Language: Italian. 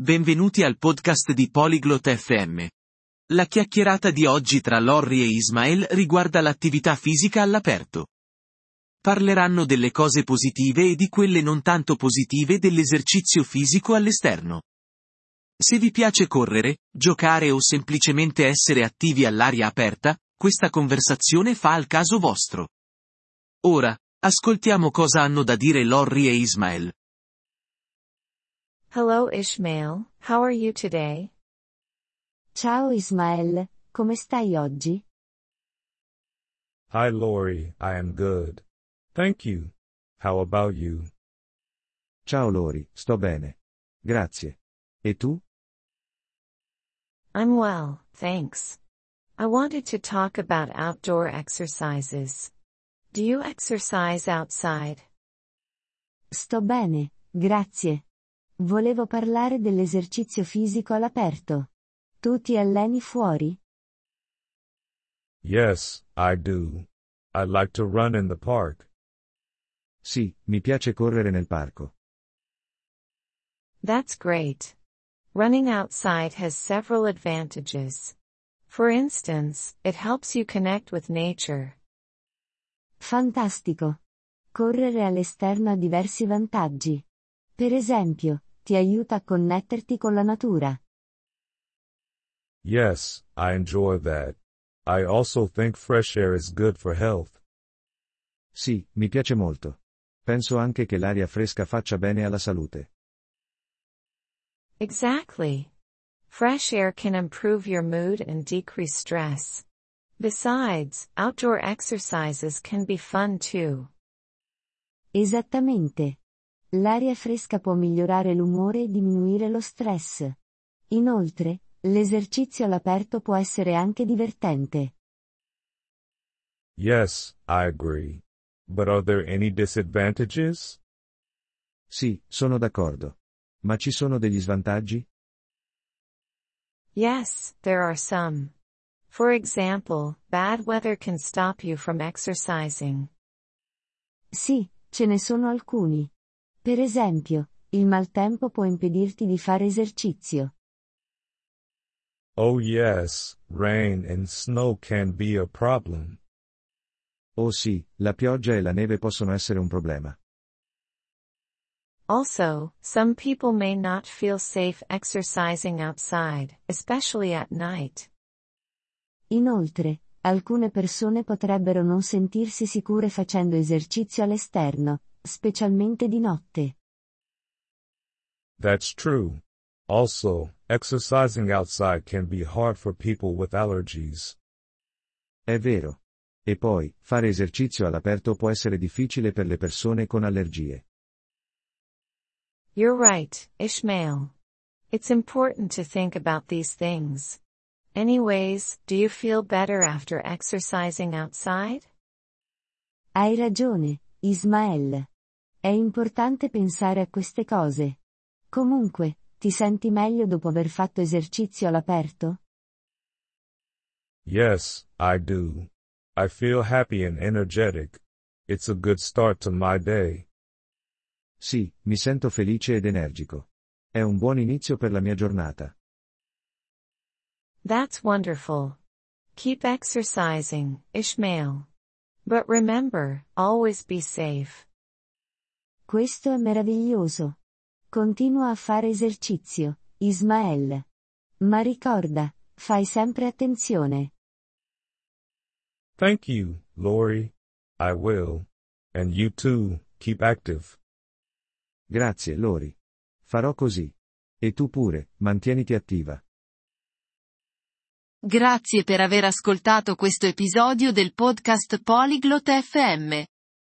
Benvenuti al podcast di Polyglot FM. La chiacchierata di oggi tra Lorry e Ismael riguarda l'attività fisica all'aperto. Parleranno delle cose positive e di quelle non tanto positive dell'esercizio fisico all'esterno. Se vi piace correre, giocare o semplicemente essere attivi all'aria aperta, questa conversazione fa al caso vostro. Ora, ascoltiamo cosa hanno da dire Lorry e Ismael. Hello Ishmael, how are you today? Ciao Ismael, come stai oggi? Hi Lori, I am good. Thank you. How about you? Ciao Lori, sto bene. Grazie. E tu? I'm well, thanks. I wanted to talk about outdoor exercises. Do you exercise outside? Sto bene, grazie. Volevo parlare dell'esercizio fisico all'aperto. Tu ti alleni fuori? Yes, I do. I like to run in the park. Sì, mi piace correre nel parco. That's great. Running outside has several advantages. For instance, it helps you connect with nature. Fantastico. Correre all'esterno ha diversi vantaggi. Per esempio, ti aiuta a connetterti con la natura. Yes, I enjoy that. I also think fresh air is good for health. Sì, mi piace molto. Penso anche che l'aria fresca faccia bene alla salute. Exactly. Fresh air can improve your mood and decrease stress. Besides, outdoor exercises can be fun too. Esattamente. L'aria fresca può migliorare l'umore e diminuire lo stress. Inoltre, l'esercizio all'aperto può essere anche divertente. Yes, I agree. But are there any disadvantages? Sì, sono d'accordo. Ma ci sono degli svantaggi? Yes, there are some. For example, bad weather can stop you from exercising. Sì, ce ne sono alcuni. Per esempio, il maltempo può impedirti di fare esercizio. Oh yes, rain and snow can be a problem. Oh sì, la pioggia e la neve possono essere un problema. Also, some people may not feel safe exercising outside, especially at night. Inoltre, alcune persone potrebbero non sentirsi sicure facendo esercizio all'esterno, specialmente di notte. That's true. Also, exercising outside can be hard for people with allergies. È vero. E poi, fare esercizio all'aperto può essere difficile per le persone con allergie. You're right, Ishmael. It's important to think about these things. Anyways, do you feel better after exercising outside? Hai ragione, Ismael. È importante pensare a queste cose. Comunque, ti senti meglio dopo aver fatto esercizio all'aperto? Yes, I do. I feel happy and energetic. It's a good start to my day. Sì, mi sento felice ed energico. È un buon inizio per la mia giornata. That's wonderful. Keep exercising, Ishmael. But remember, always be safe. Questo è meraviglioso. Continua a fare esercizio, Ismael. Ma ricorda, fai sempre attenzione. Thank you, Lori. I will. And you too, keep active. Grazie, Lori. Farò così. E tu pure, mantieniti attiva. Grazie per aver ascoltato questo episodio del podcast Polyglot FM.